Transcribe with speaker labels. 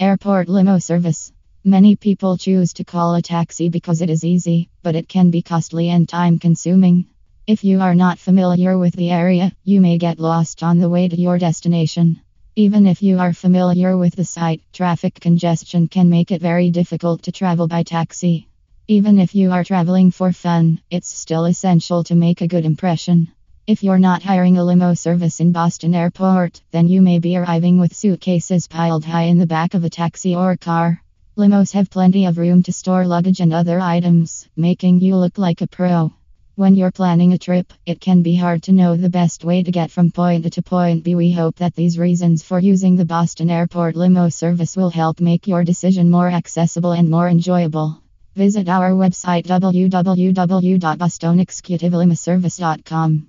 Speaker 1: Airport limo service. Many people choose to call a taxi because it is easy, but it can be costly and time consuming. If you are not familiar with the area, you may get lost on the way to your destination. Even if you are familiar with the site, traffic congestion can make it very difficult to travel by taxi. Even if you are traveling for fun, it's still essential to make a good impression. If you're not hiring a limo service in Boston Airport, then you may be arriving with suitcases piled high in the back of a taxi or car. Limos have plenty of room to store luggage and other items, making you look like a pro. When you're planning a trip, it can be hard to know the best way to get from point A to point B. We hope that these reasons for using the Boston Airport limo service will help make your decision more accessible and more enjoyable. Visit our website www.bostonexecutivelimoservice.com.